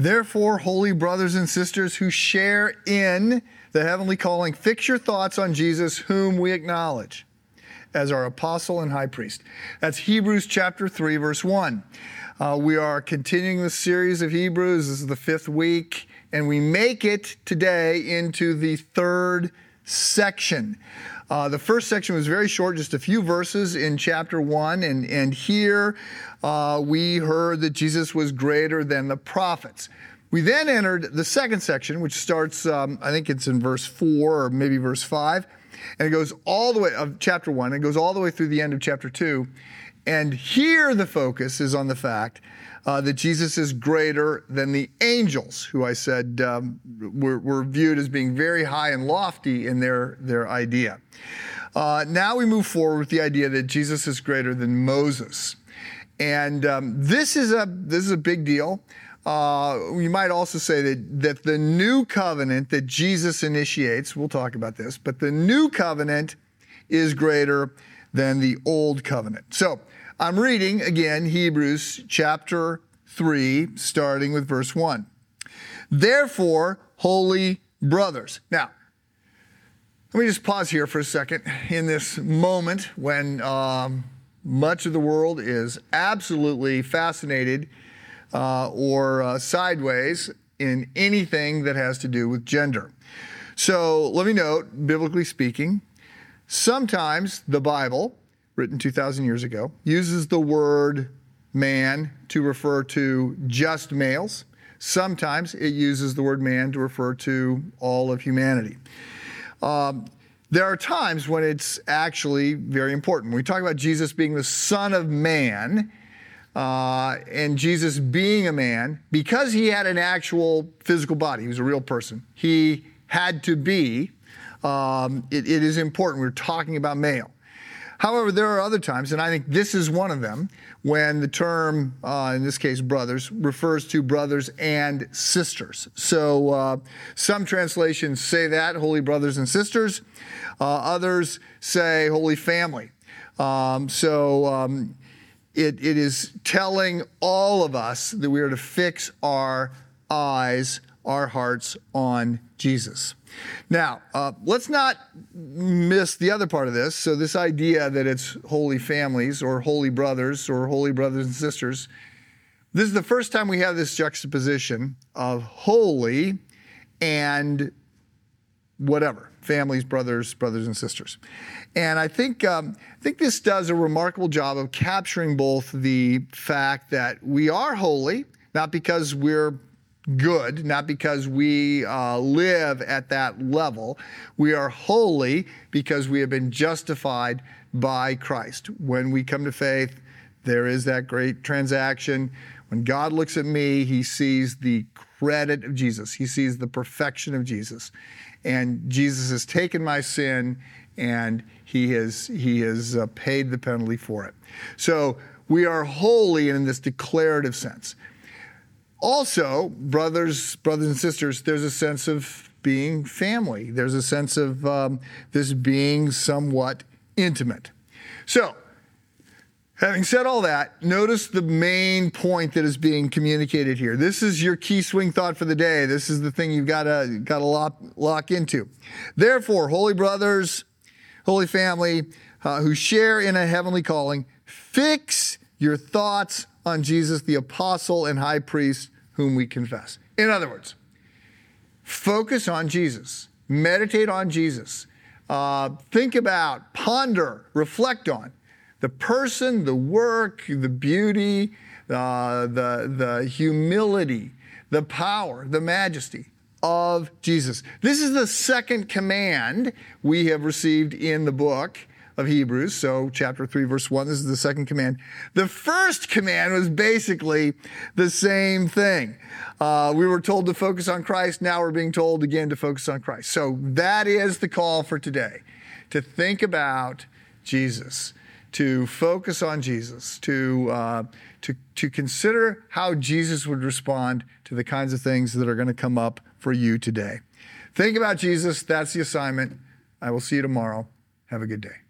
Therefore, holy brothers and sisters who share in the heavenly calling, fix your thoughts on Jesus, whom we acknowledge as our apostle and high priest. That's Hebrews chapter 3, verse 1. Uh, we are continuing the series of Hebrews. This is the fifth week, and we make it today into the third section. Uh, the first section was very short, just a few verses in chapter one, and, and here uh, we heard that Jesus was greater than the prophets. We then entered the second section, which starts, um, I think it's in verse four or maybe verse five, and it goes all the way of chapter one. It goes all the way through the end of chapter two, and here the focus is on the fact uh, that Jesus is greater than the angels, who I said um, were, were, viewed as being very high and lofty in their, their idea. Uh, now we move forward with the idea that Jesus is greater than Moses. And um, this, is a, this is a big deal. Uh, you might also say that, that the new covenant that Jesus initiates, we'll talk about this, but the new covenant is greater than the old covenant. So I'm reading again Hebrews chapter 3, starting with verse 1. Therefore, holy brothers. Now, let me just pause here for a second in this moment when um, much of the world is absolutely fascinated uh, or uh, sideways in anything that has to do with gender. So let me note, biblically speaking, sometimes the Bible written 2,000 years ago, uses the word man to refer to just males. Sometimes it uses the word man to refer to all of humanity. Um, there are times when it's actually very important. When we talk about Jesus being the Son of Man, uh, and Jesus being a man, because he had an actual physical body, he was a real person, he had to be, um, it, it is important. We're talking about male. However, there are other times, and I think this is one of them, when the term, uh, in this case, brothers, refers to brothers and sisters. So uh, some translations say that, holy brothers and sisters. Uh, others say holy family. Um, so um, it, it is telling all of us that we are to fix our eyes, our hearts on Jesus. Now, uh, let's not miss the other part of this. So, this idea that it's holy families or holy brothers or holy brothers and sisters, this is the first time we have this juxtaposition of holy and whatever families, brothers, brothers and sisters. And I think um, I think this does a remarkable job of capturing both the fact that we are holy, not because we're good, not because we uh, live at that level. We are holy because we have been justified by Christ. When we come to faith, there is that great transaction. When God looks at me, he sees the credit of Jesus, he sees the perfection of Jesus. And Jesus has taken my sin and he has, he has uh, paid the penalty for it. So we are holy in this declarative sense. Also, brothers, brothers and sisters, there's a sense of being family. There's a sense of um, this being somewhat intimate. So, having said all that, notice the main point that is being communicated here. This is your key swing thought for the day. This is the thing you've got to got to lock, lock into. Therefore, holy brothers, holy family, uh, who share in a heavenly calling, fix your thoughts on Jesus, the apostle and high priest whom we confess. In other words, focus on Jesus, meditate on Jesus, uh, think about, ponder, reflect on the person, the work, the beauty, uh, the, the humility, the power, the majesty of Jesus. This is the second command we have received in the book of Hebrews. So, chapter 3, verse 1, this is the second command. The first command was basically the same thing. Uh, we were told to focus on Christ. Now we're being told again to focus on Christ. So, that is the call for today to think about Jesus, to focus on Jesus, to, uh, to, to consider how Jesus would respond to the kinds of things that are going to come up for you today. Think about Jesus. That's the assignment. I will see you tomorrow. Have a good day.